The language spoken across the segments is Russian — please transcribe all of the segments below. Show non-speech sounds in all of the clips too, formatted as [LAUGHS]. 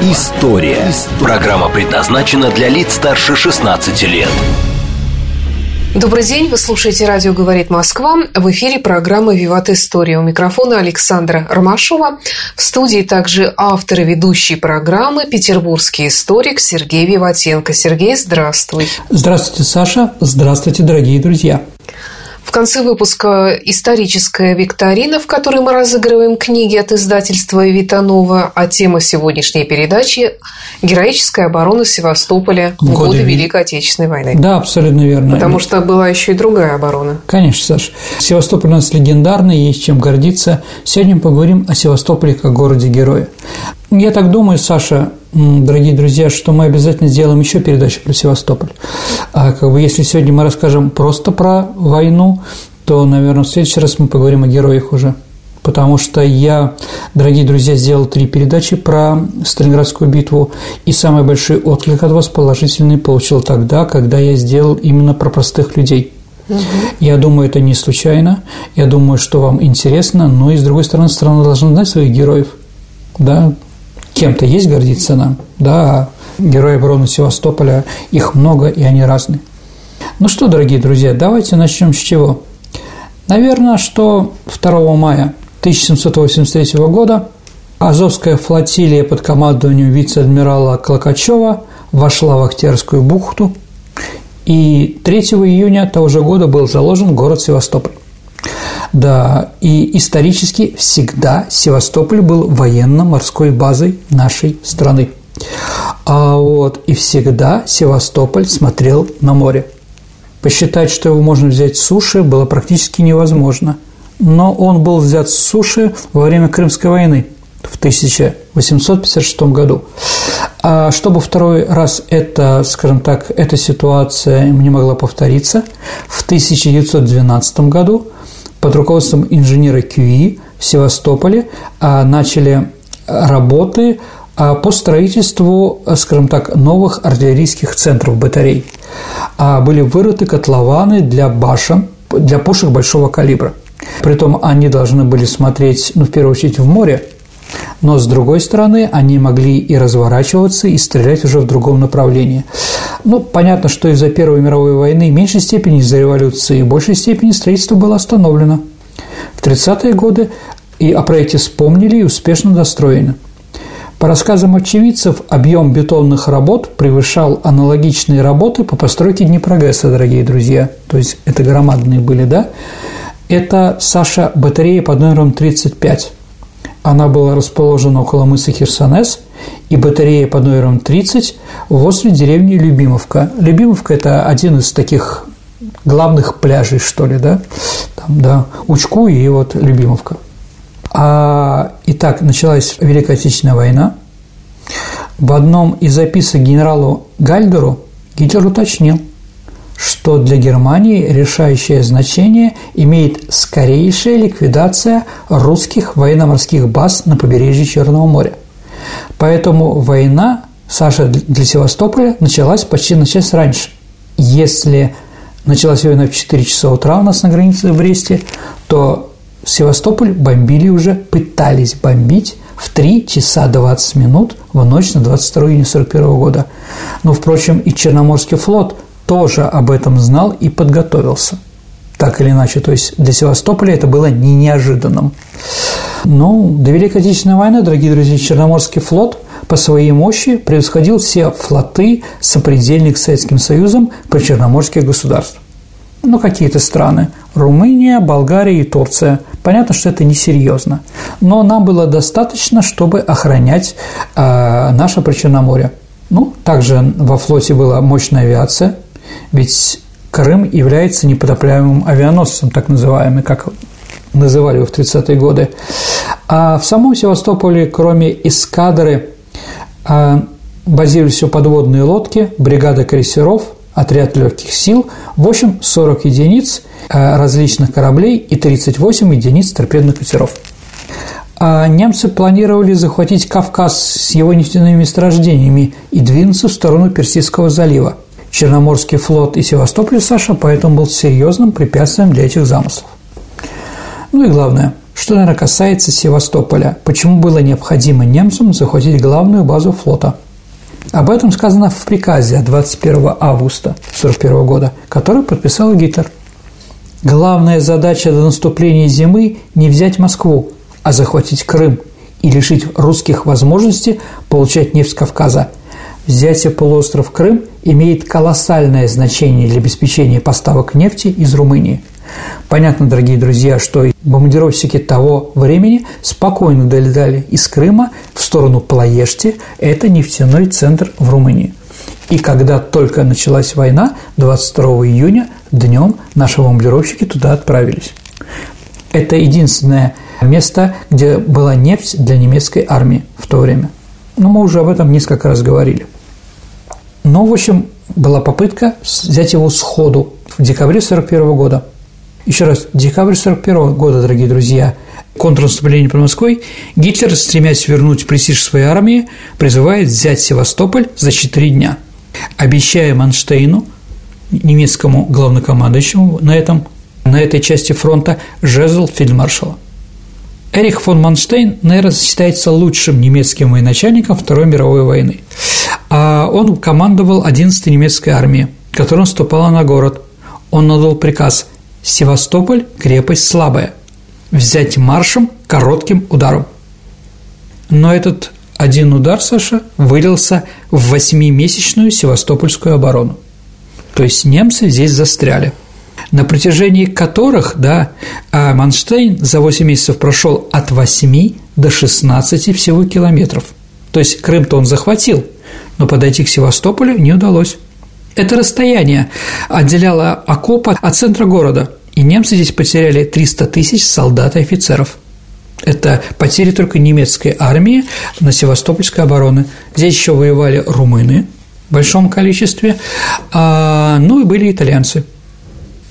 История». Программа предназначена для лиц старше 16 лет. Добрый день, вы слушаете «Радио говорит Москва». В эфире программа «Виват История». У микрофона Александра Ромашова. В студии также автор и ведущий программы петербургский историк Сергей Виватенко. Сергей, здравствуй. Здравствуйте, Саша. Здравствуйте, дорогие друзья. В конце выпуска историческая викторина, в которой мы разыгрываем книги от издательства Витанова, а тема сегодняшней передачи – героическая оборона Севастополя в годы, годы Великой Отечественной войны. Да, абсолютно верно. Потому что была еще и другая оборона. Конечно, Саш. Севастополь у нас легендарный, есть чем гордиться. Сегодня мы поговорим о Севастополе как городе-герое. Я так думаю, Саша, дорогие друзья, что мы обязательно сделаем еще передачу про Севастополь. А как бы если сегодня мы расскажем просто про войну, то, наверное, в следующий раз мы поговорим о героях уже. Потому что я, дорогие друзья, сделал три передачи про Сталинградскую битву, и самый большой отклик от вас положительный получил тогда, когда я сделал именно про простых людей. Угу. Я думаю, это не случайно. Я думаю, что вам интересно, но и с другой стороны, страна должна знать своих героев. Да, кем-то есть гордиться нам, да, герои обороны Севастополя, их много, и они разные. Ну что, дорогие друзья, давайте начнем с чего? Наверное, что 2 мая 1783 года Азовская флотилия под командованием вице-адмирала Клокачева вошла в Октябрьскую бухту, и 3 июня того же года был заложен город Севастополь. Да, и исторически всегда Севастополь был военно-морской базой нашей страны. А вот и всегда Севастополь смотрел на море. Посчитать, что его можно взять с суши, было практически невозможно. Но он был взят с суши во время Крымской войны в 1856 году. А чтобы второй раз это, скажем так, эта ситуация не могла повториться, в 1912 году под руководством инженера QE в Севастополе а, начали работы а, по строительству, скажем так, новых артиллерийских центров батарей. А, были вырыты котлованы для башен, для пушек большого калибра. Притом они должны были смотреть, ну, в первую очередь, в море, но с другой стороны они могли и разворачиваться, и стрелять уже в другом направлении. Ну, понятно, что из-за Первой мировой войны в меньшей степени, из-за революции, в большей степени строительство было остановлено. В 30-е годы и о проекте вспомнили и успешно достроено. По рассказам очевидцев, объем бетонных работ превышал аналогичные работы по постройке Днепрогресса, дорогие друзья. То есть это громадные были, да? Это, Саша, батарея под номером 35. Она была расположена около мыса Херсонес и батарея под номером 30 возле деревни Любимовка. Любимовка – это один из таких главных пляжей, что ли, да? Там, да, Учку и вот Любимовка. А, итак, началась Великая Отечественная война. В одном из записок генералу Гальдеру Гитлер уточнил, что для Германии решающее значение имеет скорейшая ликвидация русских военно-морских баз на побережье Черного моря. Поэтому война, Саша, для Севастополя началась почти на час раньше. Если началась война в 4 часа утра у нас на границе в Бресте, то Севастополь бомбили уже, пытались бомбить в 3 часа 20 минут в ночь на 22 июня 1941 года. Но, впрочем, и Черноморский флот – тоже об этом знал и подготовился. Так или иначе, то есть для Севастополя это было не неожиданным. Ну, до Великой Отечественной войны, дорогие друзья, Черноморский флот по своей мощи превосходил все флоты сопредельных с Советским Союзом при Черноморских государств. Ну, какие-то страны. Румыния, Болгария и Турция. Понятно, что это несерьезно. Но нам было достаточно, чтобы охранять э, наше Причерноморье. Ну, также во флоте была мощная авиация – ведь Крым является непотопляемым авианосцем, так называемый, как называли его в 30-е годы. А в самом Севастополе, кроме эскадры, а, базировались все подводные лодки, бригада крейсеров, отряд легких сил, в общем 40 единиц э, различных кораблей и 38 единиц торпедных катеров. А немцы планировали захватить Кавказ с его нефтяными месторождениями и двинуться в сторону Персидского залива. Черноморский флот и Севастополь, Саша, поэтому был серьезным препятствием для этих замыслов. Ну и главное, что, наверное, касается Севастополя, почему было необходимо немцам захватить главную базу флота – об этом сказано в приказе от 21 августа 1941 года, который подписал Гитлер. Главная задача до наступления зимы – не взять Москву, а захватить Крым и лишить русских возможности получать нефть с Кавказа. Взятие полуостров Крым имеет колоссальное значение для обеспечения поставок нефти из Румынии – Понятно, дорогие друзья, что бомбардировщики того времени спокойно долетали из Крыма в сторону Плоешти, это нефтяной центр в Румынии. И когда только началась война, 22 июня, днем наши бомбардировщики туда отправились. Это единственное место, где была нефть для немецкой армии в то время. Но мы уже об этом несколько раз говорили. Но, в общем, была попытка взять его сходу в декабре 1941 года – еще раз, декабрь 1941 года, дорогие друзья, контрнаступление под Москвой, Гитлер, стремясь вернуть престиж своей армии, призывает взять Севастополь за 4 дня, обещая Манштейну, немецкому главнокомандующему на, этом, на этой части фронта, жезл фельдмаршала. Эрих фон Манштейн, наверное, считается лучшим немецким военачальником Второй мировой войны. А он командовал 11-й немецкой армией, которая наступала на город. Он надал приказ Севастополь – крепость слабая. Взять маршем коротким ударом. Но этот один удар, Саша, вылился в восьмимесячную севастопольскую оборону. То есть немцы здесь застряли на протяжении которых, да, а Манштейн за 8 месяцев прошел от 8 до 16 всего километров. То есть Крым-то он захватил, но подойти к Севастополю не удалось. Это расстояние отделяло окопы от центра города, и немцы здесь потеряли 300 тысяч солдат и офицеров. Это потери только немецкой армии на Севастопольской обороны. Здесь еще воевали румыны в большом количестве, а, ну и были итальянцы.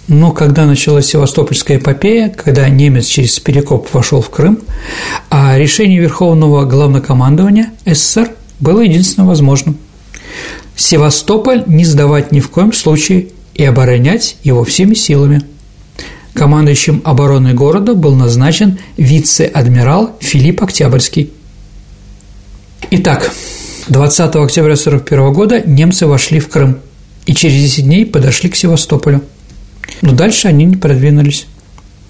Но когда началась Севастопольская эпопея, когда немец через Перекоп вошел в Крым, а решение Верховного Главнокомандования СССР было единственно возможным – Севастополь не сдавать ни в коем случае и оборонять его всеми силами. Командующим обороной города был назначен вице-адмирал Филипп Октябрьский. Итак, 20 октября 1941 года немцы вошли в Крым и через 10 дней подошли к Севастополю. Но дальше они не продвинулись.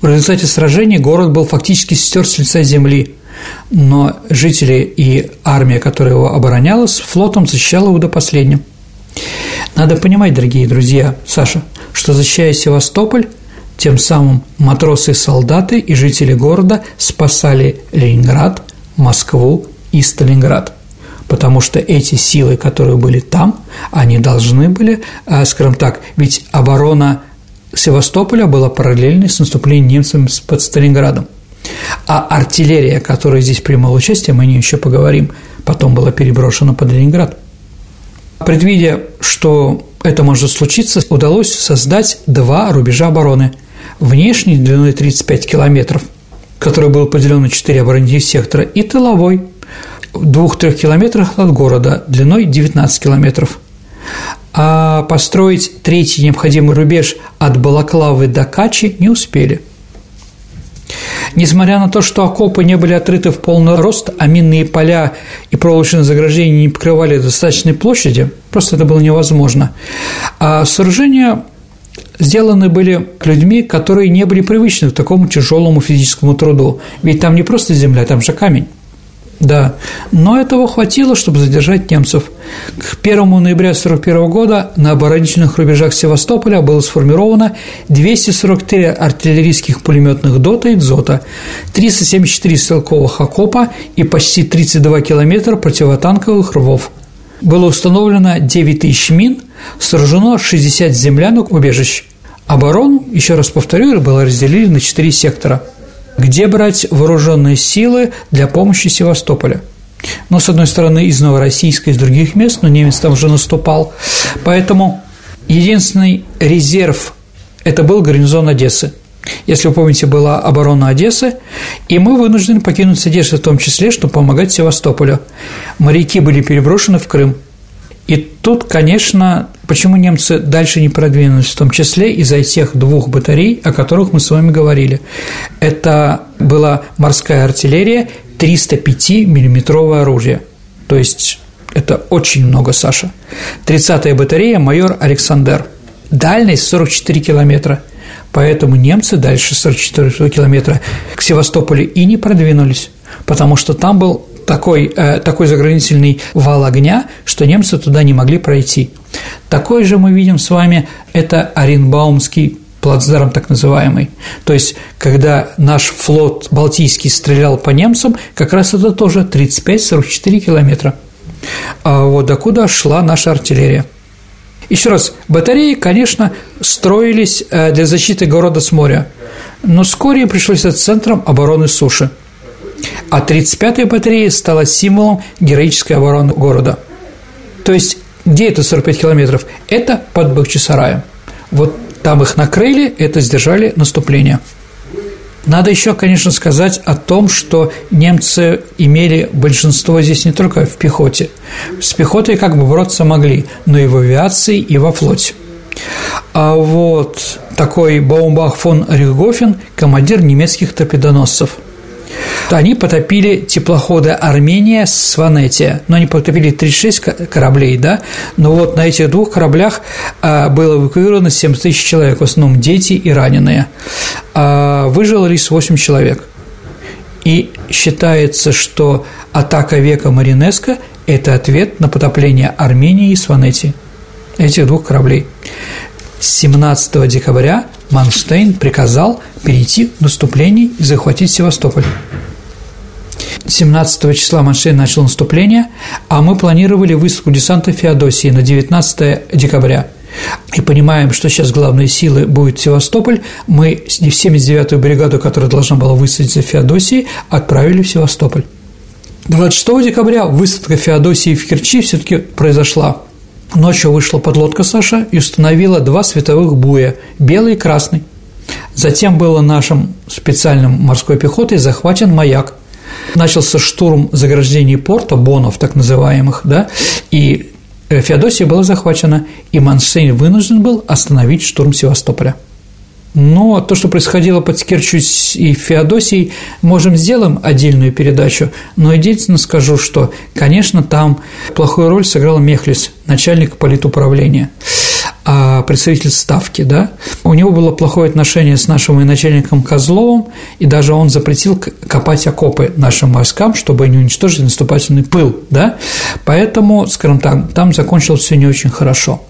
В результате сражения город был фактически стер с лица земли, но жители и армия, которая его обороняла, с флотом защищала его до последнего. Надо понимать, дорогие друзья, Саша, что защищая Севастополь, тем самым матросы солдаты и жители города спасали Ленинград, Москву и Сталинград – потому что эти силы, которые были там, они должны были, а, скажем так, ведь оборона Севастополя была параллельной с наступлением немцев под Сталинградом – а артиллерия, которая здесь принимала участие, мы о ней еще поговорим, потом была переброшена под Ленинград. Предвидя, что это может случиться, удалось создать два рубежа обороны. Внешний длиной 35 километров, который был поделен на четыре оборонительных сектора, и тыловой в двух-трех километрах от города длиной 19 километров. А построить третий необходимый рубеж от Балаклавы до Качи не успели – Несмотря на то, что окопы не были отрыты в полный рост, а минные поля и проволочные заграждения не покрывали достаточной площади, просто это было невозможно. А сооружения сделаны были людьми, которые не были привычны к такому тяжелому физическому труду. Ведь там не просто земля, там же камень. Да, но этого хватило, чтобы задержать немцев. К 1 ноября 1941 года на оборонительных рубежах Севастополя было сформировано 243 артиллерийских пулеметных ДОТа и ДЗОТа, 374 стрелковых окопа и почти 32 километра противотанковых рвов. Было установлено 9 тысяч мин, сражено 60 землянок убежищ. Оборону, еще раз повторю, было разделили на 4 сектора – где брать вооруженные силы для помощи Севастополя. Но, с одной стороны, из Новороссийска, из других мест, но немец там уже наступал. Поэтому Единственный резерв – это был гарнизон Одессы. Если вы помните, была оборона Одессы, и мы вынуждены покинуть Одессу в том числе, чтобы помогать Севастополю. Моряки были переброшены в Крым. И тут, конечно, почему немцы дальше не продвинулись, в том числе из-за тех двух батарей, о которых мы с вами говорили. Это была морская артиллерия, 305-миллиметровое оружие. То есть это очень много, Саша. 30-я батарея, майор Александр. Дальность 44 километра. Поэтому немцы дальше 44 километра к Севастополю и не продвинулись, потому что там был такой, э, такой заградительный вал огня, что немцы туда не могли пройти. Такой же мы видим с вами – это Оренбаумский плацдарм так называемый. То есть, когда наш флот Балтийский стрелял по немцам, как раз это тоже 35-44 километра. А вот докуда шла наша артиллерия – еще раз, батареи, конечно, строились э, для защиты города с моря, но вскоре пришлось стать центром обороны суши. А 35-я батарея стала символом героической обороны города. То есть, где это 45 километров? Это под Бахчисараем. Вот там их накрыли, это сдержали наступление – надо еще, конечно, сказать о том, что немцы имели большинство здесь не только в пехоте. С пехотой как бы бороться могли, но и в авиации, и во флоте. А вот такой Баумбах фон Рихгофен – командир немецких торпедоносцев – они потопили теплоходы Армения с Ванетия. Но они потопили 36 кораблей, да, но вот на этих двух кораблях а, было эвакуировано 7 тысяч человек, в основном дети и раненые. А, выжило лишь 8 человек. И считается, что атака века Маринеско – это ответ на потопление Армении и Сванетии, этих двух кораблей. 17 декабря Манштейн приказал перейти в наступление и захватить Севастополь. 17 числа Манштейн начал наступление, а мы планировали высадку десанта Феодосии на 19 декабря. И понимаем, что сейчас главные силы будет Севастополь, мы 79-ю бригаду, которая должна была высадить за Феодосией, отправили в Севастополь. 26 декабря высадка Феодосии в Керчи все-таки произошла. Ночью вышла подлодка Саша и установила два световых буя – белый и красный. Затем было нашим специальным морской пехотой захвачен маяк. Начался штурм заграждений порта, бонов так называемых, да, и э, Феодосия была захвачена, и Манштейн вынужден был остановить штурм Севастополя – но то, что происходило под Керчью и Феодосией, можем сделаем отдельную передачу, но единственное скажу, что, конечно, там плохую роль сыграл Мехлис, начальник политуправления а представитель Ставки, да, у него было плохое отношение с нашим начальником Козловым, и даже он запретил копать окопы нашим войскам, чтобы не уничтожить наступательный пыл, да, поэтому, скажем так, там закончилось все не очень хорошо.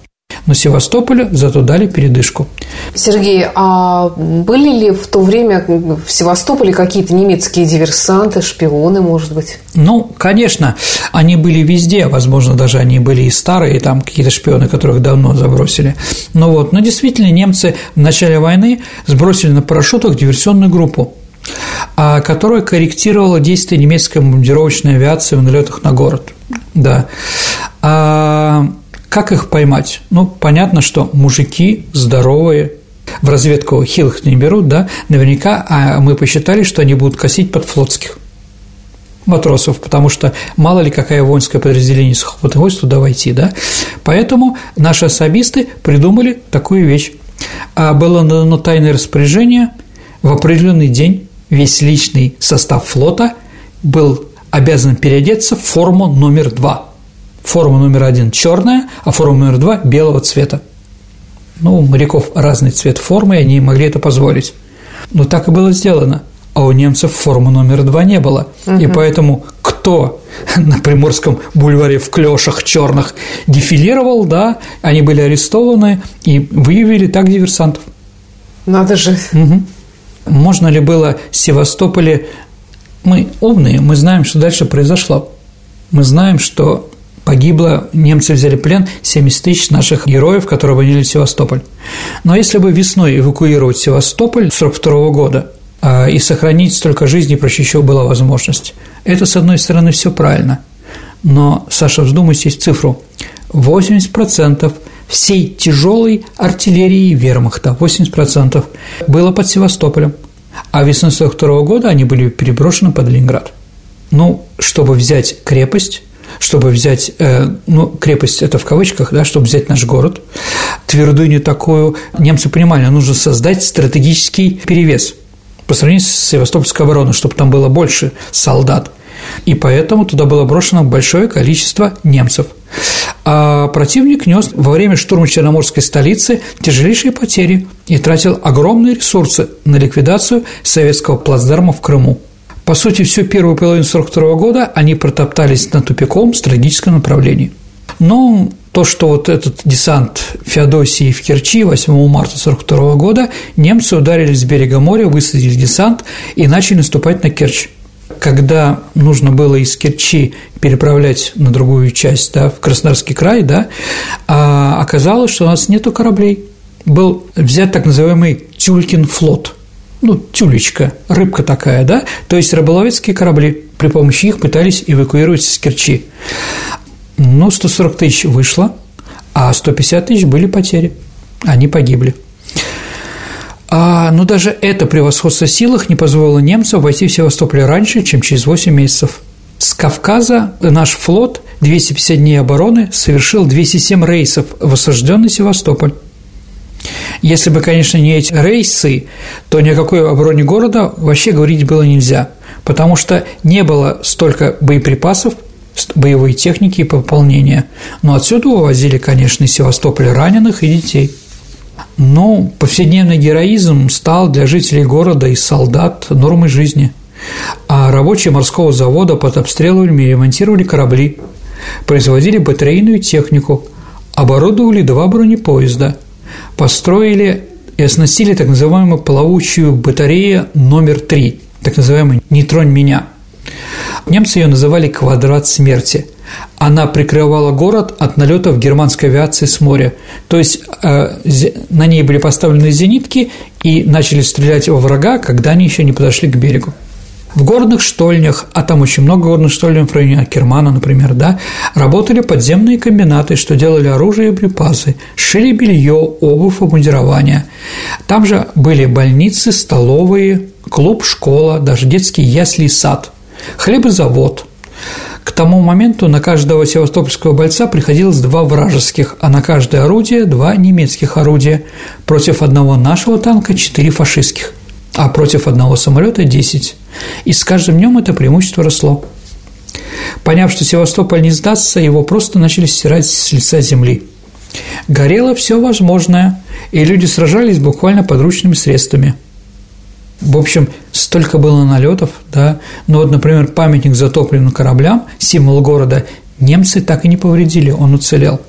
Но Севастополю зато дали передышку. Сергей, а были ли в то время в Севастополе какие-то немецкие диверсанты, шпионы, может быть? Ну, конечно, они были везде, возможно, даже они были и старые, там какие-то шпионы, которых давно забросили. Но вот, но действительно немцы в начале войны сбросили на парашютах диверсионную группу а, которая корректировала действия немецкой бомбардировочной авиации в налетах на город. Да. Как их поймать? Ну, понятно, что мужики здоровые, в разведку хилых не берут, да, наверняка а мы посчитали, что они будут косить под флотских матросов, потому что мало ли какое воинское подразделение сухопутных войск туда войти, да. Поэтому наши особисты придумали такую вещь. А было дано тайное распоряжение в определенный день весь личный состав флота был обязан переодеться в форму номер два – Форма номер один черная, а форма номер два белого цвета. Ну, у моряков разный цвет формы, и они могли это позволить. Но так и было сделано. А у немцев формы номер два не было. Угу. И поэтому кто на Приморском бульваре в клешах черных дефилировал, да, они были арестованы и выявили так диверсантов. Надо же. Угу. Можно ли было в Севастополе... Мы умные, мы знаем, что дальше произошло. Мы знаем, что погибло, немцы взяли плен 70 тысяч наших героев, которые оборонили Севастополь. Но если бы весной эвакуировать Севастополь 1942 года а, и сохранить столько жизней, проще еще была возможность. Это, с одной стороны, все правильно. Но, Саша, вздумайтесь в цифру. 80% всей тяжелой артиллерии вермахта, 80%, было под Севастополем, а весной 1942 года они были переброшены под Ленинград. Ну, чтобы взять крепость, чтобы взять, э, ну, крепость это в кавычках, да, чтобы взять наш город, твердыню такую, немцы понимали, нужно создать стратегический перевес по сравнению с Севастопольской обороной, чтобы там было больше солдат. И поэтому туда было брошено большое количество немцев. А противник нес во время штурма Черноморской столицы тяжелейшие потери и тратил огромные ресурсы на ликвидацию советского плацдарма в Крыму. По сути, всю первую половину 1942 года они протоптались на тупиком стратегическом направлении. Но то, что вот этот десант Феодосии в Керчи 8 марта 1942 года немцы ударили с берега моря, высадили десант и начали наступать на Керчь. Когда нужно было из Керчи переправлять на другую часть, да, в Краснодарский край, да, а оказалось, что у нас нету кораблей. Был взят так называемый Тюлькин флот – ну, тюлечка, рыбка такая, да, то есть рыболовецкие корабли, при помощи их пытались эвакуировать из Керчи. Ну, 140 тысяч вышло, а 150 тысяч были потери, они погибли. А, но даже это превосходство силах не позволило немцам войти в Севастополь раньше, чем через 8 месяцев. С Кавказа наш флот 250 дней обороны совершил 207 рейсов в осажденный Севастополь. Если бы, конечно, не эти рейсы, то ни о какой обороне города вообще говорить было нельзя, потому что не было столько боеприпасов, боевой техники и пополнения. Но отсюда увозили, конечно, из Севастополя раненых и детей. Но повседневный героизм стал для жителей города и солдат нормой жизни. А рабочие морского завода под обстрелами ремонтировали корабли, производили батарейную технику, оборудовали два бронепоезда – построили и оснастили так называемую плавучую батарею номер три, так называемый «Не тронь меня». Немцы ее называли «Квадрат смерти». Она прикрывала город от налетов германской авиации с моря. То есть э, на ней были поставлены зенитки и начали стрелять во врага, когда они еще не подошли к берегу. В горных штольнях, а там очень много горных штольней в районе Акермана, например, да, работали подземные комбинаты, что делали оружие и припасы, шили белье, обувь, обмундирование. Там же были больницы, столовые, клуб, школа, даже детский ясли и сад, хлебозавод. К тому моменту на каждого севастопольского бойца приходилось два вражеских, а на каждое орудие – два немецких орудия, против одного нашего танка – четыре фашистских а против одного самолета – 10. И с каждым днем это преимущество росло. Поняв, что Севастополь не сдастся, его просто начали стирать с лица земли. Горело все возможное, и люди сражались буквально подручными средствами. В общем, столько было налетов, да. Но вот, например, памятник затопленным кораблям, символ города, немцы так и не повредили, он уцелел.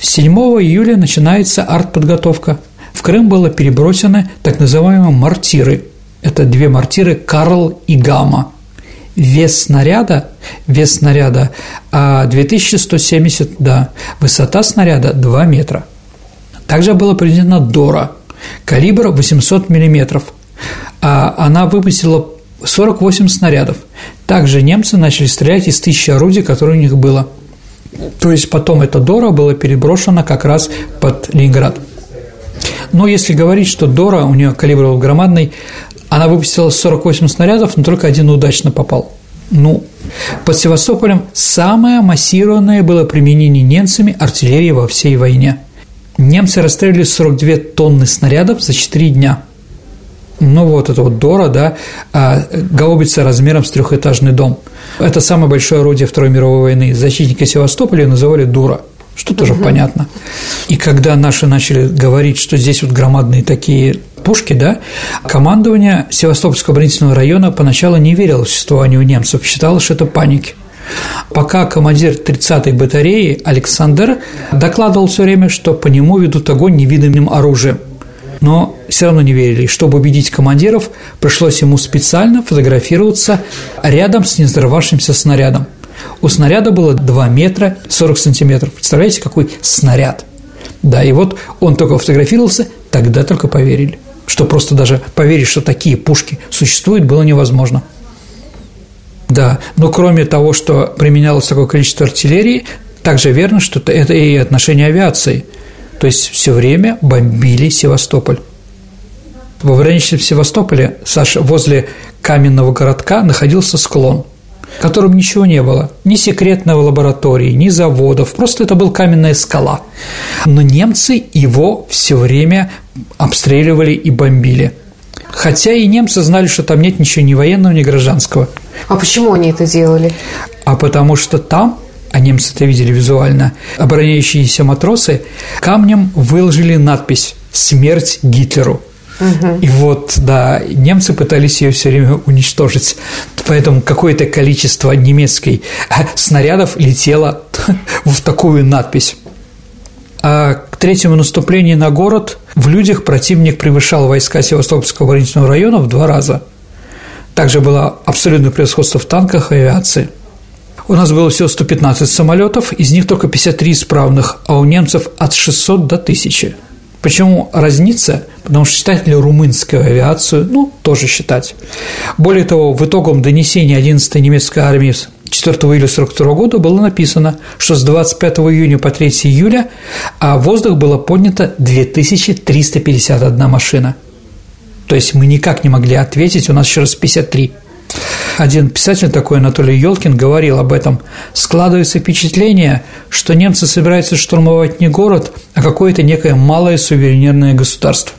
7 июля начинается артподготовка – в Крым было перебросены так называемые мортиры. Это две мортиры «Карл» и «Гамма». Вес снаряда, вес снаряда 2170, а, да, высота снаряда 2 метра. Также была приведена Дора, калибр 800 миллиметров. А она выпустила 48 снарядов. Также немцы начали стрелять из тысячи орудий, которые у них было. То есть потом эта Дора была переброшена как раз под Ленинград. Но если говорить, что Дора, у нее калибр был громадный, она выпустила 48 снарядов, но только один удачно попал. Ну, под Севастополем самое массированное было применение немцами артиллерии во всей войне. Немцы расстреляли 42 тонны снарядов за 4 дня. Ну, вот это вот Дора, да, а гаубица размером с трехэтажный дом. Это самое большое орудие Второй мировой войны. Защитники Севастополя называли Дура – что тоже угу. понятно. И когда наши начали говорить, что здесь вот громадные такие пушки, да, командование Севастопольского оборонительного района поначалу не верило в существование у немцев, считало, что это паники. Пока командир 30-й батареи Александр докладывал все время, что по нему ведут огонь невидимым оружием. Но все равно не верили. Чтобы убедить командиров, пришлось ему специально фотографироваться рядом с незарвавшимся снарядом – у снаряда было 2 метра 40 сантиметров. Представляете, какой снаряд? Да, и вот он только фотографировался, тогда только поверили. Что просто даже поверить, что такие пушки существуют, было невозможно. Да, но кроме того, что применялось такое количество артиллерии, Также верно, что это и отношение авиации. То есть все время бомбили Севастополь. Во граничном Севастополе, Саша, возле каменного городка находился склон, в котором ничего не было. Ни секретной лаборатории, ни заводов. Просто это был каменная скала. Но немцы его все время обстреливали и бомбили. Хотя и немцы знали, что там нет ничего ни военного, ни гражданского. А почему они это делали? А потому что там а немцы это видели визуально, обороняющиеся матросы камнем выложили надпись «Смерть Гитлеру». И вот, да, немцы пытались ее все время уничтожить. Поэтому какое-то количество немецкой а, снарядов летело [LAUGHS] в такую надпись. А к третьему наступлению на город в людях противник превышал войска Севастопольского оборонительного района в два раза. Также было абсолютное превосходство в танках и авиации. У нас было всего 115 самолетов, из них только 53 исправных, а у немцев от 600 до 1000. Почему разница? Потому что считать ли румынскую авиацию? Ну, тоже считать. Более того, в итогом донесения 11-й немецкой армии 4 июля 1942 года было написано, что с 25 июня по 3 июля а в воздух было поднято 2351 машина. То есть мы никак не могли ответить, у нас еще раз 53. Один писатель такой, Анатолий Елкин, говорил об этом. Складывается впечатление, что немцы собираются штурмовать не город, а какое-то некое малое суверенерное государство.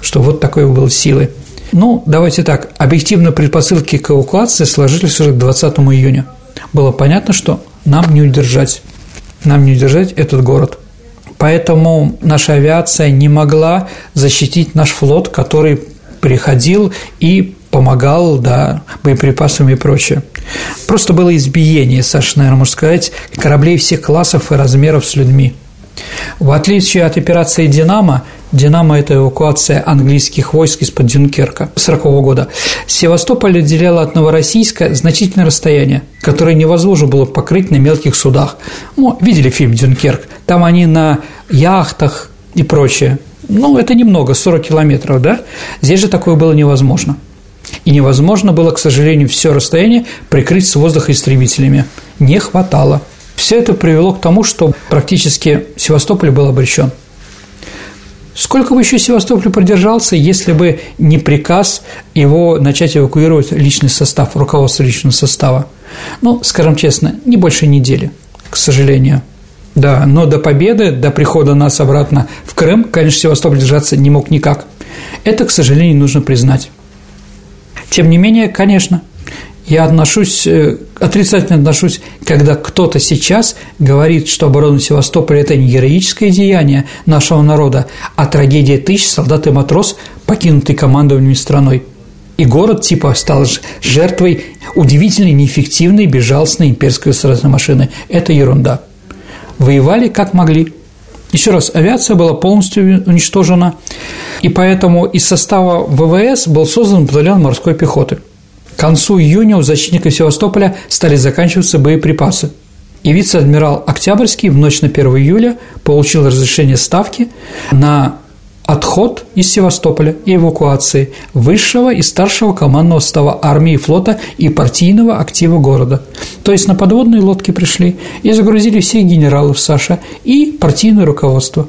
Что вот такой был силы. Ну, давайте так, объективно предпосылки к эвакуации сложились уже к 20 июня. Было понятно, что нам не удержать, нам не удержать этот город. Поэтому наша авиация не могла защитить наш флот, который приходил и помогал, да, боеприпасами и прочее. Просто было избиение, Саша, наверное, можно сказать, кораблей всех классов и размеров с людьми. В отличие от операции «Динамо», «Динамо» – это эвакуация английских войск из-под Дюнкерка 40 года. Севастополь отделяло от Новороссийска значительное расстояние, которое невозможно было покрыть на мелких судах. Ну, видели фильм «Дюнкерк»? Там они на яхтах и прочее. Ну, это немного, 40 километров, да? Здесь же такое было невозможно – и невозможно было, к сожалению, все расстояние прикрыть с воздуха истребителями. Не хватало. Все это привело к тому, что практически Севастополь был обречен. Сколько бы еще Севастополь продержался, если бы не приказ его начать эвакуировать личный состав, руководство личного состава? Ну, скажем честно, не больше недели, к сожалению. Да, но до победы, до прихода нас обратно в Крым, конечно, Севастополь держаться не мог никак. Это, к сожалению, нужно признать. Тем не менее, конечно, я отношусь, э, отрицательно отношусь, когда кто-то сейчас говорит, что оборона Севастополя – это не героическое деяние нашего народа, а трагедия тысяч солдат и матрос, покинутый командованием страной. И город типа стал жертвой удивительной, неэффективной, безжалостной имперской стратной машины. Это ерунда. Воевали как могли. Еще раз, авиация была полностью уничтожена, и поэтому из состава ВВС был создан батальон морской пехоты. К концу июня у защитников Севастополя стали заканчиваться боеприпасы. И вице-адмирал Октябрьский в ночь на 1 июля получил разрешение ставки на отход из Севастополя и эвакуации высшего и старшего командного состава армии, флота и партийного актива города. То есть на подводные лодки пришли и загрузили всех генералов Саша и партийное руководство.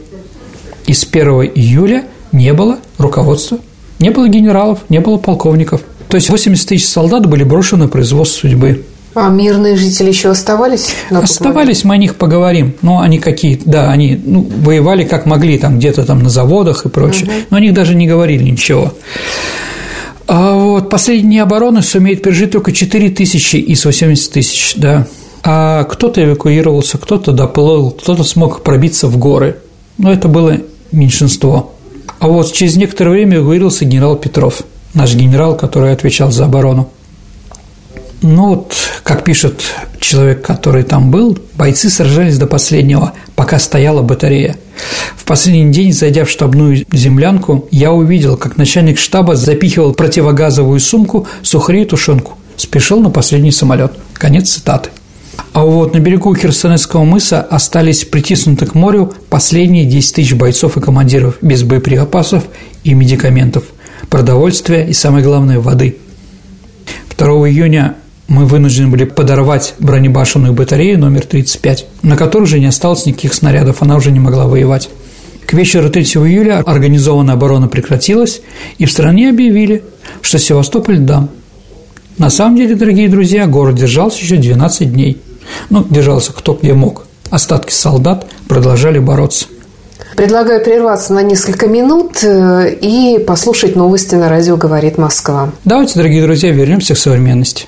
И с 1 июля не было руководства, не было генералов, не было полковников. То есть 80 тысяч солдат были брошены на производство судьбы. А мирные жители еще оставались? Оставались, мы о них поговорим. Но они какие, да, они ну, воевали как могли, там где-то там на заводах и прочее. Угу. Но о них даже не говорили ничего. А вот последние обороны сумеют пережить только 4 тысячи из 80 тысяч, да. А кто-то эвакуировался, кто-то доплыл, кто-то смог пробиться в горы. Но это было меньшинство. А вот через некоторое время эвакуировался генерал Петров, наш генерал, который отвечал за оборону. Ну вот, как пишет человек, который там был, бойцы сражались до последнего, пока стояла батарея. В последний день, зайдя в штабную землянку, я увидел, как начальник штаба запихивал противогазовую сумку, сухари и тушенку. Спешил на последний самолет. Конец цитаты. А вот на берегу Херсонесского мыса остались притиснуты к морю последние 10 тысяч бойцов и командиров без боеприпасов и медикаментов, продовольствия и, самое главное, воды. 2 июня мы вынуждены были подорвать бронебашенную батарею номер 35, на которой уже не осталось никаких снарядов, она уже не могла воевать. К вечеру 3 июля организованная оборона прекратилась, и в стране объявили, что Севастополь дам. На самом деле, дорогие друзья, город держался еще 12 дней. Ну, держался кто где мог. Остатки солдат продолжали бороться. Предлагаю прерваться на несколько минут э, и послушать новости на радио «Говорит Москва». Давайте, дорогие друзья, вернемся к современности.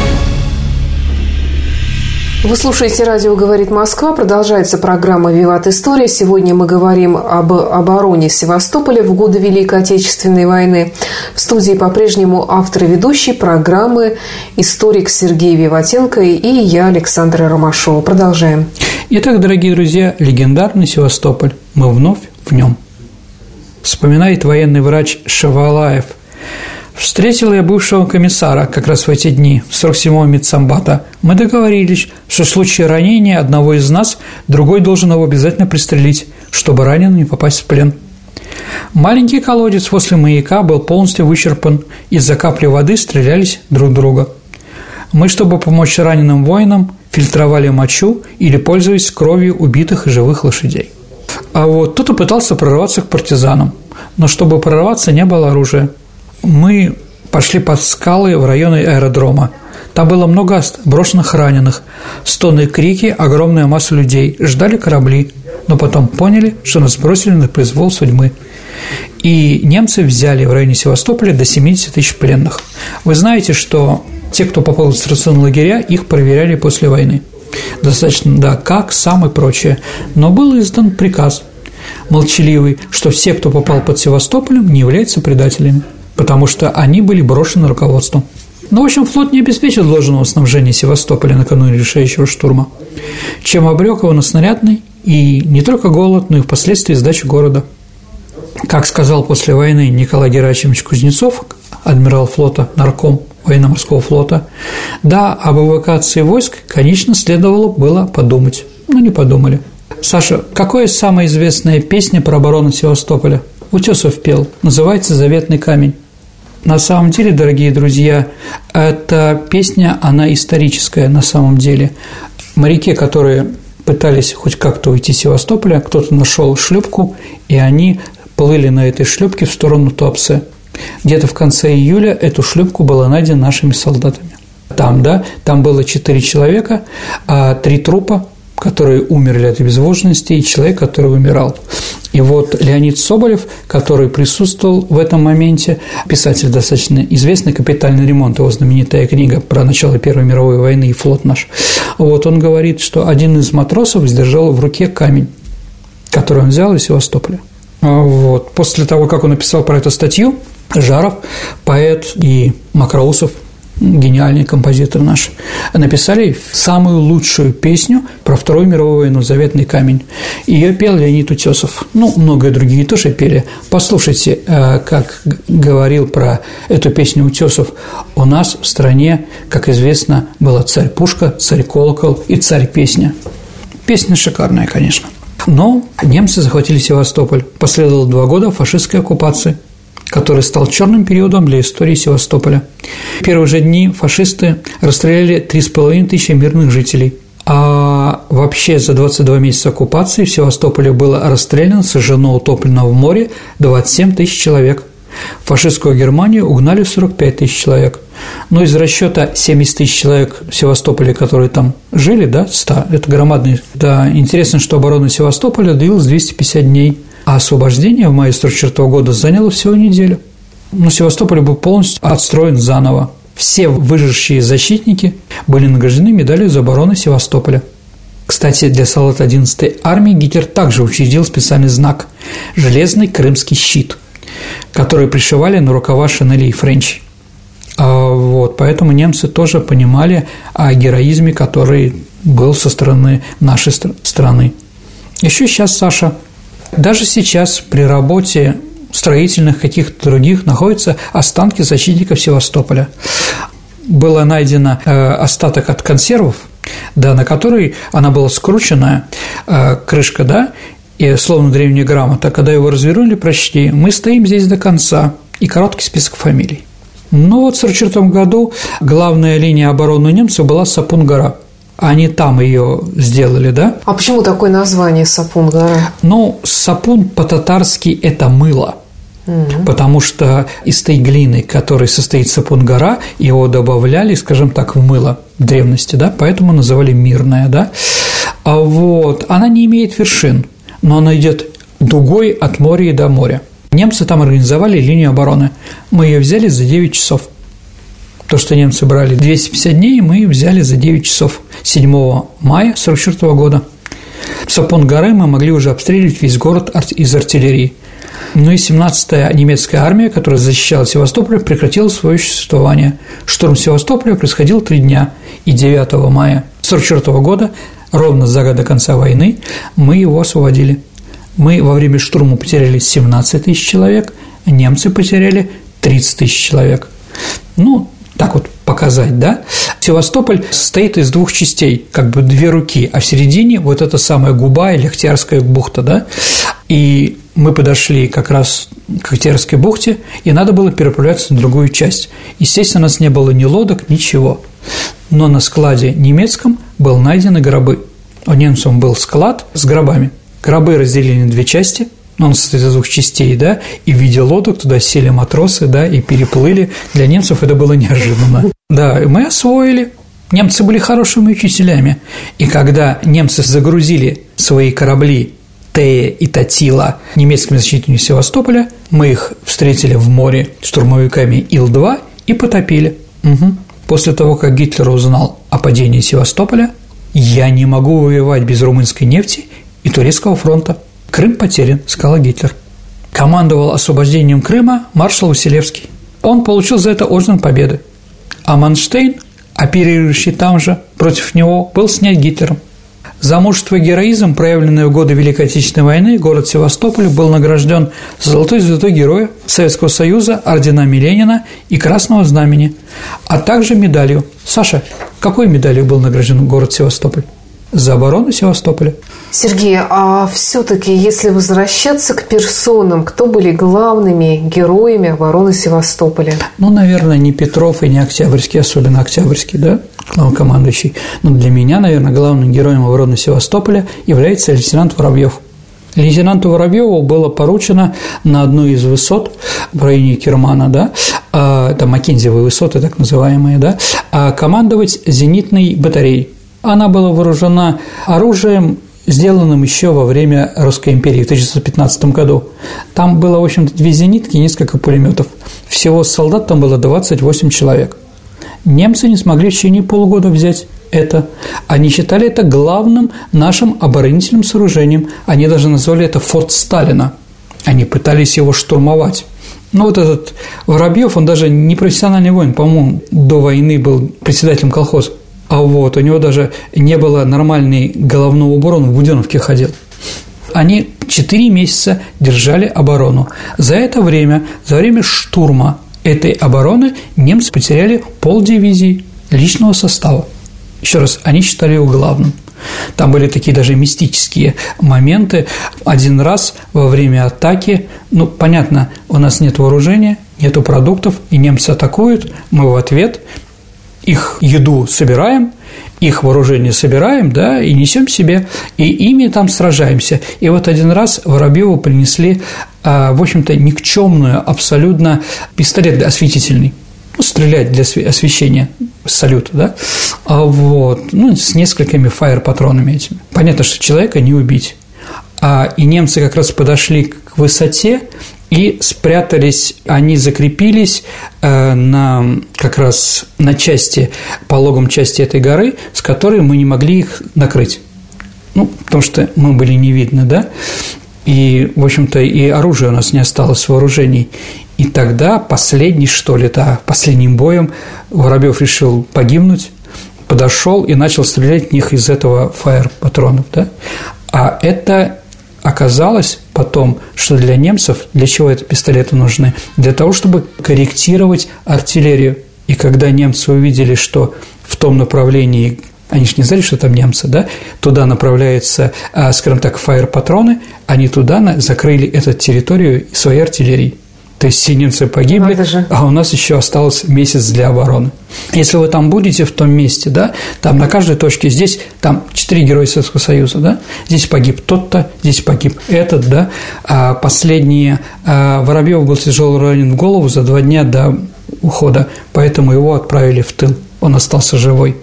Вы слушаете радио «Говорит Москва». Продолжается программа «Виват История». Сегодня мы говорим об обороне Севастополя в годы Великой Отечественной войны. В студии по-прежнему автор и ведущий программы историк Сергей Виватенко и я, Александра Ромашова. Продолжаем. Итак, дорогие друзья, легендарный Севастополь. Мы вновь в нем. Вспоминает военный врач Шавалаев – Встретил я бывшего комиссара как раз в эти дни, 47-го медсамбата. Мы договорились, что в случае ранения одного из нас другой должен его обязательно пристрелить, чтобы раненый не попасть в плен. Маленький колодец после маяка был полностью вычерпан, из-за капли воды стрелялись друг друга. Мы, чтобы помочь раненым воинам, фильтровали мочу или пользовались кровью убитых и живых лошадей. А вот кто-то пытался прорваться к партизанам, но чтобы прорваться, не было оружия – мы пошли под скалы в районе аэродрома. Там было много брошенных раненых, стоны крики, огромная масса людей, ждали корабли, но потом поняли, что нас бросили на произвол судьбы. И немцы взяли в районе Севастополя до 70 тысяч пленных. Вы знаете, что те, кто попал в концентрационные лагеря, их проверяли после войны. Достаточно, да, как, сам и прочее. Но был издан приказ молчаливый, что все, кто попал под Севастополем, не являются предателями потому что они были брошены руководством. Ну, в общем, флот не обеспечил должного снабжения Севастополя накануне решающего штурма, чем обрек его на снарядный и не только голод, но и впоследствии сдачу города. Как сказал после войны Николай Герасимович Кузнецов, адмирал флота, нарком военно-морского флота, да, об эвакуации войск, конечно, следовало было подумать, но не подумали. Саша, какая самая известная песня про оборону Севастополя? Утесов пел, называется «Заветный камень». На самом деле, дорогие друзья, эта песня, она историческая на самом деле. Моряки, которые пытались хоть как-то уйти из Севастополя, кто-то нашел шлюпку, и они плыли на этой шлюпке в сторону Туапсе. Где-то в конце июля эту шлюпку была найдена нашими солдатами. Там, да, там было четыре человека, а три трупа, которые умерли от обезвоженности, и человек, который умирал. И вот Леонид Соболев, который присутствовал в этом моменте, писатель достаточно известный, «Капитальный ремонт», его знаменитая книга про начало Первой мировой войны и флот наш, вот он говорит, что один из матросов сдержал в руке камень, который он взял из Севастополя. Вот. После того, как он написал про эту статью, Жаров, поэт и Макроусов – гениальный композитор наш, написали самую лучшую песню про Вторую мировую войну «Заветный камень». Ее пел Леонид Утесов. Ну, многие другие тоже пели. Послушайте, э, как говорил про эту песню Утесов. У нас в стране, как известно, была царь-пушка, царь-колокол и царь-песня. Песня шикарная, конечно. Но немцы захватили Севастополь. Последовало два года фашистской оккупации – который стал черным периодом для истории Севастополя. В первые же дни фашисты расстреляли 3,5 тысячи мирных жителей, а вообще за 22 месяца оккупации в Севастополе было расстреляно, сожжено, утоплено в море 27 тысяч человек. Фашистскую Германию угнали 45 тысяч человек. Но из расчета 70 тысяч человек в Севастополе, которые там жили, да, 100, это громадный. Да, интересно, что оборона Севастополя длилась 250 дней – а освобождение в мае 44 года заняло всего неделю. Но Севастополь был полностью отстроен заново. Все выжившие защитники были награждены медалью за оборону Севастополя. Кстати, для солдат 11-й армии Гитлер также учредил специальный знак – железный крымский щит, который пришивали на рукава Шинели и Френчи. А вот, поэтому немцы тоже понимали о героизме, который был со стороны нашей страны. Еще сейчас, Саша, даже сейчас при работе строительных каких-то других находятся останки защитников Севастополя. было найдено э, остаток от консервов, да, на которой она была скручена, э, крышка, да, и словно древняя грамота. Когда его развернули, прочли, мы стоим здесь до конца, и короткий список фамилий. Ну вот в 1944 году главная линия обороны немцев была Сапун-гора. Они там ее сделали, да? А почему такое название Сапун-гора? Ну, Сапун по-татарски – это мыло – Потому что из той глины, которой состоит сапун-гора, его добавляли, скажем так, в мыло в древности, да, поэтому называли мирная, да. А вот она не имеет вершин, но она идет дугой от моря и до моря. Немцы там организовали линию обороны. Мы ее взяли за 9 часов. То, что немцы брали 250 дней, мы взяли за 9 часов 7 мая 1944 года. Сапун горы мы могли уже обстреливать весь город из артиллерии. Ну и 17-я немецкая армия, которая защищала Севастополь, прекратила свое существование. Штурм Севастополя происходил три дня, и 9 мая 1944 года, ровно за год до конца войны, мы его освободили. Мы во время штурма потеряли 17 тысяч человек, немцы потеряли 30 тысяч человек. Ну, так вот показать, да? Севастополь состоит из двух частей, как бы две руки, а в середине вот эта самая губа или Ахтиарская бухта, да? И мы подошли как раз к Ахтиарской бухте, и надо было переправляться на другую часть. Естественно, у нас не было ни лодок, ничего. Но на складе немецком был найдены гробы. У немцев был склад с гробами. Гробы разделили на две части – он состоит из двух частей, да, и в виде лодок туда сели матросы, да, и переплыли. Для немцев это было неожиданно. Да, мы освоили. Немцы были хорошими учителями. И когда немцы загрузили свои корабли Тея и Татила немецкими защитниками Севастополя, мы их встретили в море штурмовиками Ил-2 и потопили. Угу. После того, как Гитлер узнал о падении Севастополя, я не могу воевать без румынской нефти и турецкого фронта. Крым потерян, сказал Гитлер. Командовал освобождением Крыма маршал Василевский. Он получил за это орден Победы. А Манштейн, оперирующий там же, против него, был снят Гитлером. За мужество и героизм, проявленное в годы Великой Отечественной войны, город Севастополь был награжден Золотой звездой Героя Советского Союза, орденами Ленина и Красного Знамени, а также медалью. Саша, какой медалью был награжден город Севастополь? За оборону Севастополя. Сергей, а все-таки, если возвращаться к персонам, кто были главными героями обороны Севастополя? Ну, наверное, не Петров и не Октябрьский, особенно Октябрьский, да, главнокомандующий. Но для меня, наверное, главным героем обороны Севастополя является лейтенант Воробьев. Лейтенанту Воробьеву было поручено на одной из высот в районе Кермана, да, а, это Маккензиевые высоты, так называемые, да, а командовать зенитной батареей. Она была вооружена оружием сделанным еще во время Русской империи в 1915 году. Там было, в общем-то, две зенитки и несколько пулеметов. Всего солдат там было 28 человек. Немцы не смогли в течение полугода взять это. Они считали это главным нашим оборонительным сооружением. Они даже назвали это форт Сталина. Они пытались его штурмовать. Ну, вот этот Воробьев, он даже не профессиональный воин, по-моему, до войны был председателем колхоза. А вот у него даже не было нормальной головного убора, он в Буденовке ходил. Они четыре месяца держали оборону. За это время, за время штурма этой обороны немцы потеряли полдивизии личного состава. Еще раз, они считали его главным. Там были такие даже мистические моменты. Один раз во время атаки, ну, понятно, у нас нет вооружения, нету продуктов, и немцы атакуют, мы в ответ их еду собираем, их вооружение собираем, да, и несем себе, и ими там сражаемся. И вот один раз Воробьеву принесли, а, в общем-то, никчемную абсолютно пистолет осветительный ну, стрелять для освещения салют, да, а вот, ну, с несколькими фаер-патронами этими. Понятно, что человека не убить. А, и немцы как раз подошли к высоте, и спрятались, они закрепились э, на как раз на части, пологом части этой горы, с которой мы не могли их накрыть. Ну, потому что мы были не видны, да, и, в общем-то, и оружия у нас не осталось, вооружений. И тогда последний, что ли, да, последним боем Воробьев решил погибнуть, подошел и начал стрелять в них из этого фаер-патронов, да. А это Оказалось потом, что для немцев, для чего эти пистолеты нужны? Для того, чтобы корректировать артиллерию. И когда немцы увидели, что в том направлении они же не знали, что там немцы, да, туда направляются, а, скажем так, фаер-патроны, они туда закрыли эту территорию своей артиллерией. То есть все немцы погибли, а у нас еще осталось месяц для обороны. Если вы там будете в том месте, да, там на каждой точке здесь там четыре героя Советского Союза, да, здесь погиб тот-то, здесь погиб этот, да, а последние а, Воробьев был тяжело ранен в голову за два дня до ухода, поэтому его отправили в тыл он остался живой.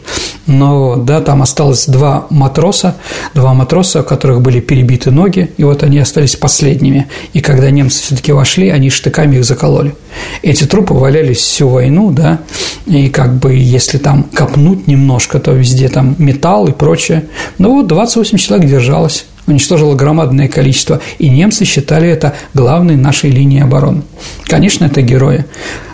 Но, да, там осталось два матроса, два матроса, у которых были перебиты ноги, и вот они остались последними. И когда немцы все-таки вошли, они штыками их закололи. Эти трупы валялись всю войну, да, и как бы если там копнуть немножко, то везде там металл и прочее. Ну вот 28 человек держалось уничтожило громадное количество, и немцы считали это главной нашей линией обороны. Конечно, это герои.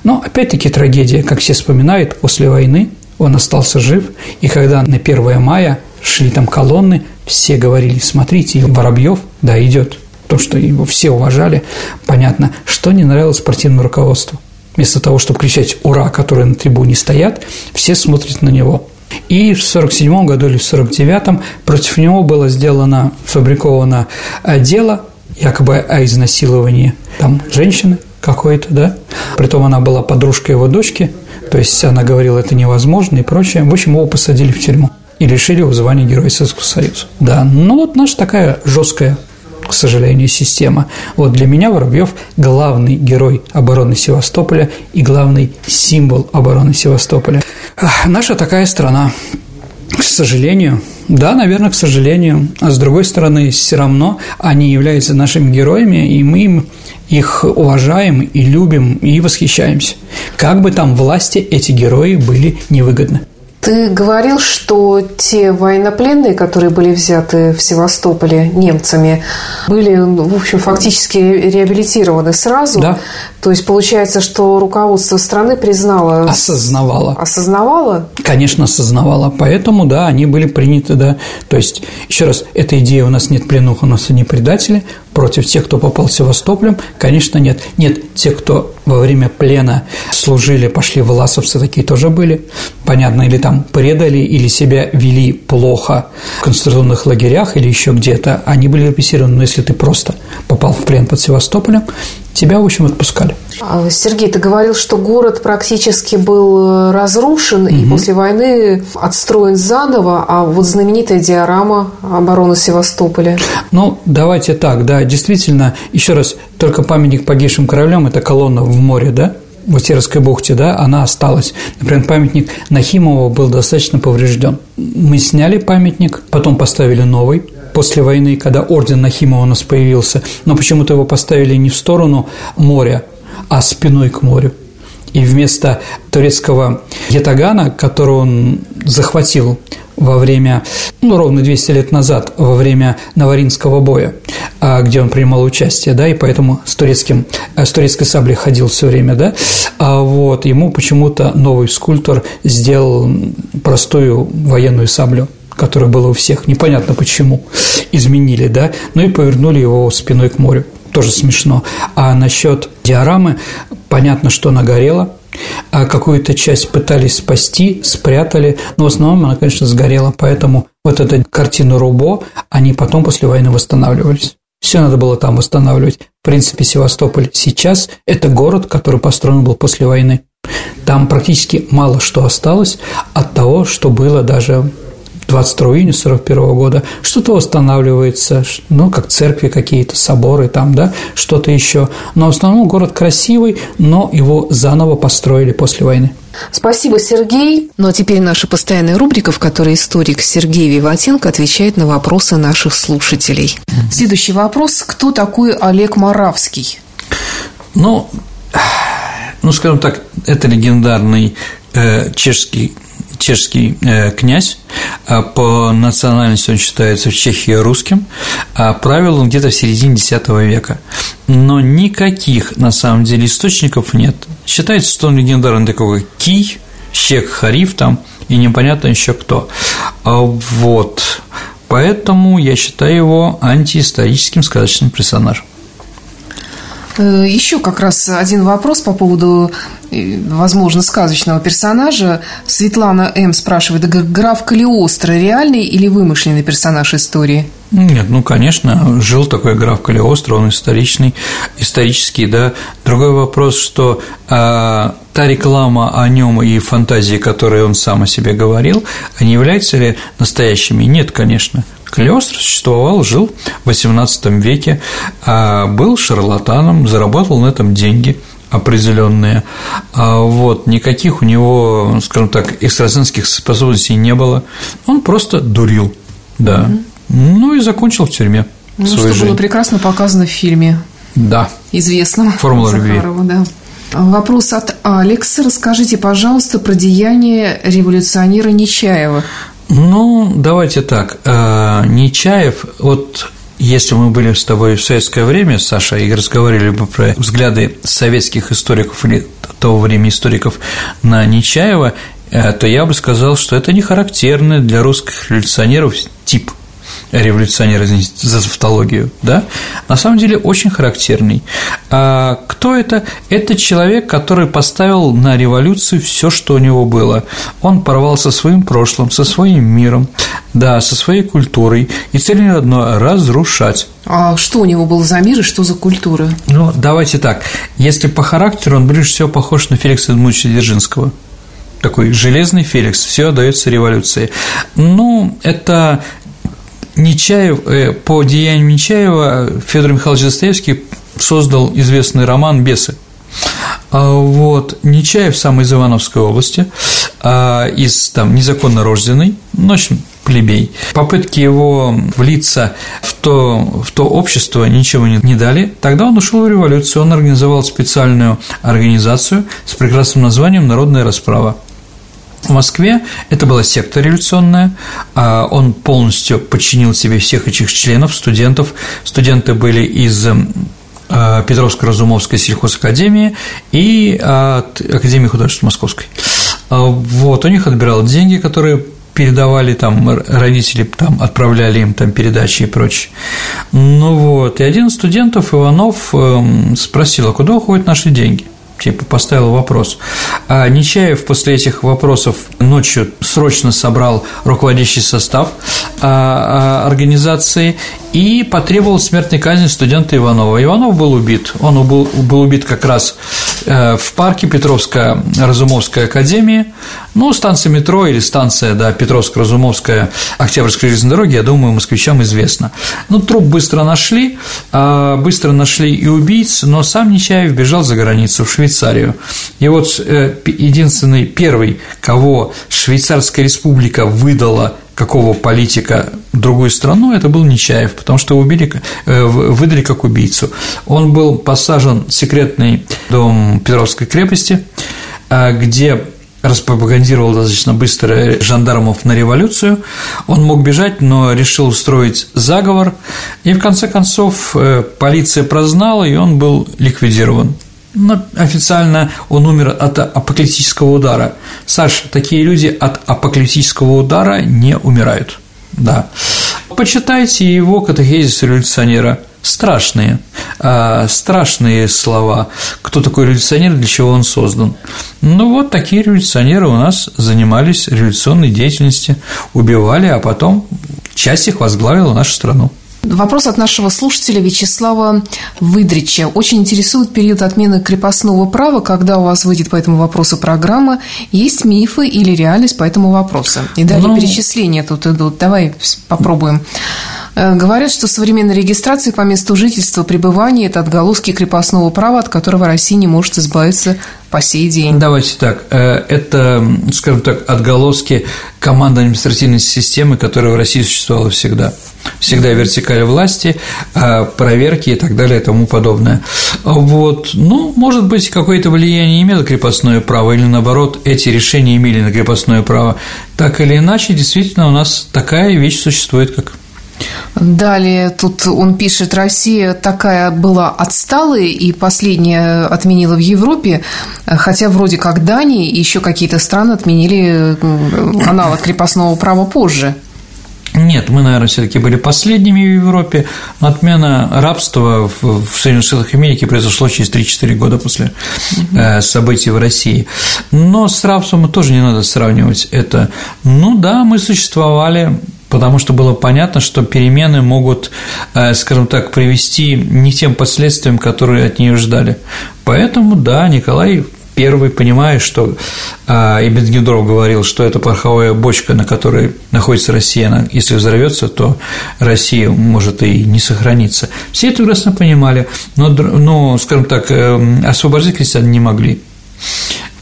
Но, опять-таки, трагедия, как все вспоминают, после войны он остался жив, и когда на 1 мая шли там колонны, все говорили, смотрите, Воробьев, да, идет. То, что его все уважали, понятно, что не нравилось спортивному руководству. Вместо того, чтобы кричать «Ура!», которые на трибуне стоят, все смотрят на него. И в 1947 году или в 1949 против него было сделано, фабриковано э, дело якобы о изнасиловании там женщины какой-то, да. Притом она была подружкой его дочки, то есть она говорила, это невозможно и прочее. В общем, его посадили в тюрьму и лишили его звания Героя Советского Союза. Да, ну вот наша такая жесткая к сожалению, система. Вот для меня Воробьев главный герой обороны Севастополя и главный символ обороны Севастополя. Наша такая страна, к сожалению, да, наверное, к сожалению. А с другой стороны, все равно они являются нашими героями, и мы им их уважаем и любим и восхищаемся. Как бы там власти эти герои были невыгодны. Ты говорил, что те военнопленные, которые были взяты в Севастополе немцами, были, в общем, фактически реабилитированы сразу. Да. То есть получается, что руководство страны признало... Осознавало. Осознавало? Конечно, осознавало. Поэтому, да, они были приняты, да. То есть, еще раз, эта идея у нас нет пленных, у нас они предатели. Против тех, кто попал в Севастополем, конечно, нет. Нет, те, кто во время плена служили, пошли в Власовцы, такие тоже были. Понятно, или там предали, или себя вели плохо в концентрационных лагерях, или еще где-то, они были репрессированы. Но если ты просто попал в плен под Севастополем, тебя, в общем, отпускали. А, Сергей, ты говорил, что город практически был э, разрушен угу. и после войны отстроен заново, а вот знаменитая диорама обороны Севастополя. Ну, давайте так, да, действительно, еще раз, только памятник погибшим кораблям – это колонна в море, да, в Утерской бухте, да, она осталась. Например, памятник Нахимова был достаточно поврежден. Мы сняли памятник, потом поставили новый, после войны, когда орден Нахимова у нас появился, но почему-то его поставили не в сторону моря, а спиной к морю. И вместо турецкого ятагана, который он захватил во время, ну, ровно 200 лет назад, во время Наваринского боя, а, где он принимал участие, да, и поэтому с, турецким, с турецкой саблей ходил все время, да, а вот ему почему-то новый скульптор сделал простую военную саблю которое было у всех, непонятно почему, изменили, да, ну и повернули его спиной к морю. Тоже смешно. А насчет диорамы, понятно, что она горела, а какую-то часть пытались спасти, спрятали, но в основном она, конечно, сгорела, поэтому вот эту картину Рубо они потом после войны восстанавливались. Все надо было там восстанавливать. В принципе, Севастополь сейчас – это город, который построен был после войны. Там практически мало что осталось от того, что было даже 22 июня 1941 года, что-то восстанавливается, ну, как церкви какие-то, соборы там, да, что-то еще. Но в основном город красивый, но его заново построили после войны. Спасибо, Сергей. Ну а теперь наша постоянная рубрика, в которой историк Сергей Виватенко отвечает на вопросы наших слушателей. Следующий вопрос. Кто такой Олег Моравский? Ну, ну, скажем так, это легендарный э, чешский чешский э, князь, а по национальности он считается в Чехии русским, а правил он где-то в середине X века. Но никаких, на самом деле, источников нет. Считается, что он легендарный такой как Кий, Щек Хариф там и непонятно еще кто. А вот. Поэтому я считаю его антиисторическим сказочным персонажем. Э, Еще как раз один вопрос по поводу, э, возможно, сказочного персонажа. Светлана М. спрашивает, граф Калиостро реальный или вымышленный персонаж истории? Нет, ну, конечно, жил такой граф Калиостро, он историчный, исторический, да. Другой вопрос, что а, та реклама о нем и фантазии, которые он сам о себе говорил, они являются ли настоящими? Нет, конечно. Калиостро существовал, жил в XVIII веке, а был шарлатаном, заработал на этом деньги определенные. А вот, никаких у него, скажем так, экстрасенских способностей не было. Он просто дурил, да. Mm-hmm. Ну и закончил в тюрьме. Ну, что жизнь. было прекрасно показано в фильме. Да. Известном. Формула Захарова, любви. Да. Вопрос от Алекса. Расскажите, пожалуйста, про деяние революционера Нечаева. Ну, давайте так. Нечаев, вот если мы были с тобой в советское время, Саша, и разговаривали бы про взгляды советских историков или того времени историков на Нечаева, то я бы сказал, что это не характерный для русских революционеров тип – революционер, извините за тавтологию, да, на самом деле очень характерный. А кто это? Это человек, который поставил на революцию все, что у него было. Он порвал со своим прошлым, со своим миром, да, со своей культурой, и цель у одно – разрушать. А что у него был за мир и что за культура? Ну, давайте так. Если по характеру он ближе всего похож на Феликса Эдмундовича Дзержинского такой железный Феликс, все дается революции. Ну, это Нечаев, э, по деянию Нечаева Федор Михайлович Достоевский создал известный роман «Бесы». А, вот, Нечаев сам из Ивановской области, а, из там незаконно рожденный, ну, в общем, плебей. Попытки его влиться в то, в то общество ничего не, не дали. Тогда он ушел в революцию, он организовал специальную организацию с прекрасным названием «Народная расправа». В Москве это была секта революционная, а он полностью подчинил себе всех этих членов, студентов. Студенты были из э, Петровско-Разумовской сельхозакадемии и от Академии художеств Московской. А вот, у них отбирал деньги, которые передавали там родители, там отправляли им там передачи и прочее. Ну вот, и один из студентов, Иванов, эм, спросил, а куда уходят наши деньги? Типа поставил вопрос. А Нечаев после этих вопросов ночью срочно собрал руководящий состав а, а, организации и потребовал смертной казни студента Иванова. Иванов был убит. Он был, был убит как раз в парке Петровская Разумовская академия. Ну, станция метро или станция, да, Петровско-Разумовская Октябрьской железной дороги, я думаю, москвичам известно. Ну, труп быстро нашли, а, быстро нашли и убийц, но сам Нечаев бежал за границу, в Швейцарию. И вот э, единственный первый, кого Швейцарская республика выдала какого политика в другую страну, это был Нечаев, потому что убили, э, выдали как убийцу. Он был посажен в секретный дом Петровской крепости, а, где распропагандировал достаточно быстро жандармов на революцию. Он мог бежать, но решил устроить заговор, и в конце концов э, полиция прознала, и он был ликвидирован. Но официально он умер от апокалиптического удара. Саш, такие люди от апокалиптического удара не умирают. Да. Почитайте его катехизис революционера. Страшные, э, страшные слова. Кто такой революционер, для чего он создан. Ну вот такие революционеры у нас занимались революционной деятельностью, убивали, а потом часть их возглавила нашу страну. Вопрос от нашего слушателя Вячеслава Выдрича. Очень интересует период отмены крепостного права, когда у вас выйдет по этому вопросу программа. Есть мифы или реальность по этому вопросу? И далее ну... перечисления тут идут. Давай попробуем. Э, говорят, что современная регистрация по месту жительства, пребывания – это отголоски крепостного права, от которого Россия не может избавиться по сей день. Давайте так. Э, это, скажем так, отголоски командно-административной системы, которая в России существовала всегда. Всегда вертикаль власти, э, проверки и так далее и тому подобное. Вот. Ну, может быть, какое-то влияние имело крепостное право, или наоборот, эти решения имели на крепостное право. Так или иначе, действительно, у нас такая вещь существует, как Далее тут он пишет, Россия такая была отсталой и последняя отменила в Европе, хотя вроде как Дания и еще какие-то страны отменили аналог крепостного права позже. Нет, мы, наверное, все-таки были последними в Европе. Отмена рабства в Соединенных Штатах Америки произошло через 3-4 года после угу. событий в России. Но с рабством тоже не надо сравнивать это. Ну да, мы существовали потому что было понятно, что перемены могут, э, скажем так, привести не тем последствиям, которые от нее ждали. Поэтому, да, Николай Первый, понимая, что а, и Бенгендров говорил, что это пороховая бочка, на которой находится Россия, она, если взорвется, то Россия может и не сохраниться. Все это прекрасно понимали, но, но скажем так, э, освобождать крестьян не могли.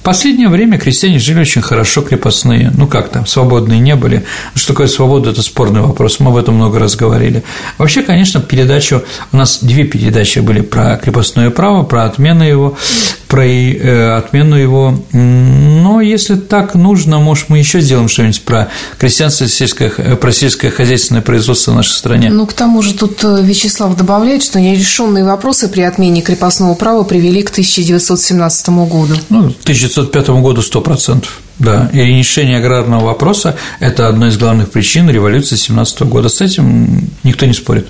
Последнее время крестьяне жили очень хорошо, крепостные. Ну как там, свободные не были. Что такое свобода – это спорный вопрос, мы об этом много раз говорили. Вообще, конечно, передачу, у нас две передачи были про крепостное право, про отмену его, про э, отмену его. Но если так нужно, может, мы еще сделаем что-нибудь про крестьянство, сельское, про сельское хозяйственное производство в нашей стране. Ну, к тому же тут э, Вячеслав добавляет, что нерешенные вопросы при отмене крепостного права привели к 1917 году. Ну, 1905 году 100%. Да, и решение аграрного вопроса – это одна из главных причин революции 17 года. С этим никто не спорит.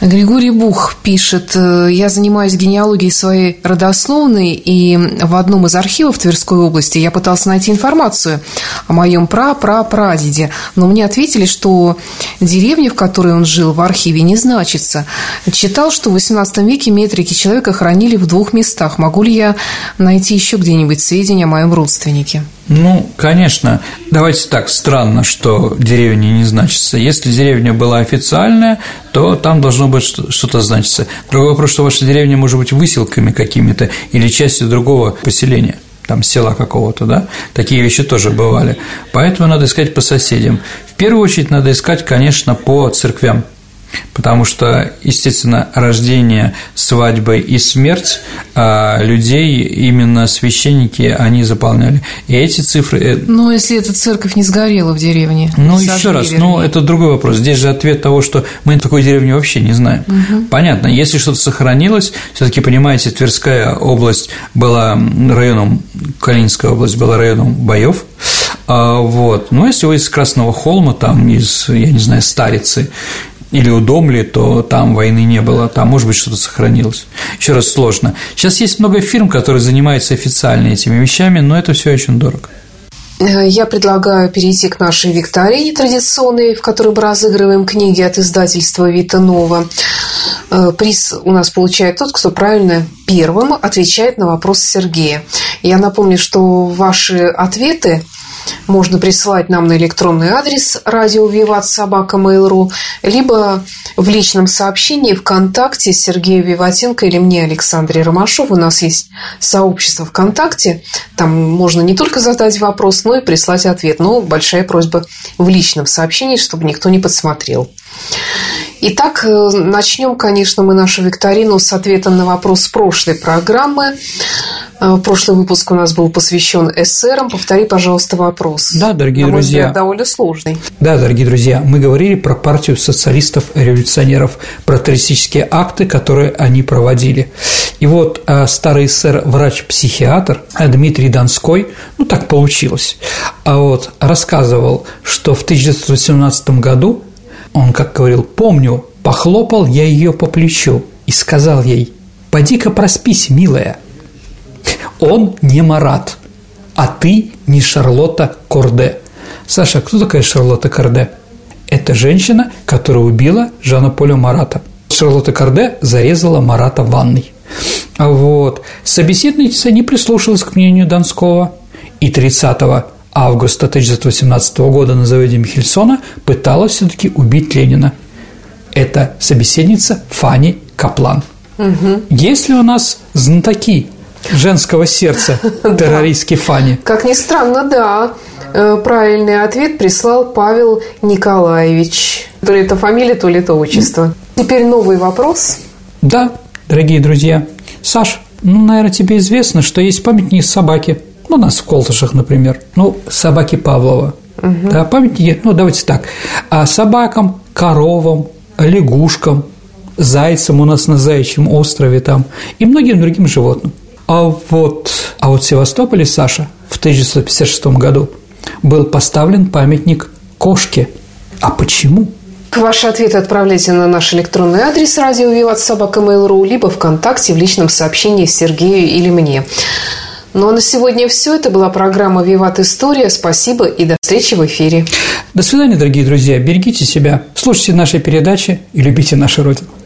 Григорий Бух пишет, «Э, я занимаюсь генеалогией своей родословной, и в одном из архивов Тверской области я пытался найти информацию о моем пра-пра-прадеде, но мне ответили, что деревня, в которой он жил, в архиве не значится. Читал, что в XVIII веке метрики человека хранили в двух местах. Могу ли я найти еще где-нибудь сведения о моем родственнике? Ну, конечно. Давайте так, странно, что деревня не значится. Если деревня была официальная, то там должно быть что-то значиться. Другой вопрос, что ваша деревня может быть выселками какими-то или частью другого поселения там села какого-то, да, такие вещи тоже бывали. Поэтому надо искать по соседям. В первую очередь надо искать, конечно, по церквям, Потому что, естественно, рождение, свадьба и смерть а, людей, именно священники, они заполняли. И эти цифры… Э, ну, если эта церковь не сгорела в деревне. Ну, еще раз, ну, это другой вопрос. Здесь же ответ того, что мы такой деревни вообще не знаем. Угу. Понятно, если что-то сохранилось, все таки понимаете, Тверская область была районом, Калининская область была районом боев, а, вот. Но если вы из Красного Холма, там, из, я не знаю, Старицы, или у Домли, то там войны не было, там, может быть, что-то сохранилось. Еще раз сложно. Сейчас есть много фирм, которые занимаются официально этими вещами, но это все очень дорого. Э, я предлагаю перейти к нашей викторине традиционной, в которой мы разыгрываем книги от издательства Вита Нова. Э, приз у нас получает тот, кто правильно первым отвечает на вопрос Сергея. Я напомню, что ваши ответы можно присылать нам на электронный адрес радио Виват Собака Mail.ru, либо в личном сообщении ВКонтакте Сергею Виватенко или мне, Александре Ромашов. У нас есть сообщество ВКонтакте. Там можно не только задать вопрос, но и прислать ответ. Но большая просьба в личном сообщении, чтобы никто не подсмотрел. Итак, э, начнем, конечно, мы нашу викторину с ответом на вопрос прошлой программы. Э, прошлый выпуск у нас был посвящен эсерам. Повтори, пожалуйста, вопрос. Да, дорогие на друзья. Взгляд, довольно сложный. Да, дорогие друзья, мы говорили про партию социалистов-революционеров, про террористические акты, которые они проводили. И вот э, старый эсер, врач-психиатр Дмитрий Донской, ну так получилось, а вот рассказывал, что в 1918 году он, как говорил, помню, похлопал я ее по плечу и сказал ей, «Поди-ка проспись, милая». Он не Марат, а ты не Шарлотта Корде. Саша, кто такая Шарлотта Корде? Это женщина, которая убила Жана Поля Марата. Шарлотта Корде зарезала Марата в ванной. Вот. Собеседница не прислушалась к мнению Донского, и 30 августа 1918 года на заводе Михельсона пыталась все-таки убить Ленина. Это собеседница Фанни Каплан. Угу. Есть ли у нас знатоки женского сердца [LAUGHS] террористки Фанни? Как ни странно, да. Э, правильный ответ прислал Павел Николаевич. То ли это фамилия, то ли это отчество. Теперь новый вопрос. Да, дорогие друзья. Саш, ну, наверное, тебе известно, что есть памятник собаки – ну, у нас в Колтышах, например, ну, собаки Павлова, угу. да, памятники, ну, давайте так, а собакам, коровам, лягушкам, зайцам у нас на Заячьем острове там и многим другим животным. А вот, а вот в Севастополе, Саша, в 1956 году был поставлен памятник кошке. А почему? Ваши ответы отправляйте на наш электронный адрес радио Виват Собака Mail.ru либо ВКонтакте в личном сообщении Сергею или мне. Ну а на сегодня все. Это была программа «Виват История». Спасибо и до встречи в эфире. До свидания, дорогие друзья. Берегите себя, слушайте наши передачи и любите нашу Родину.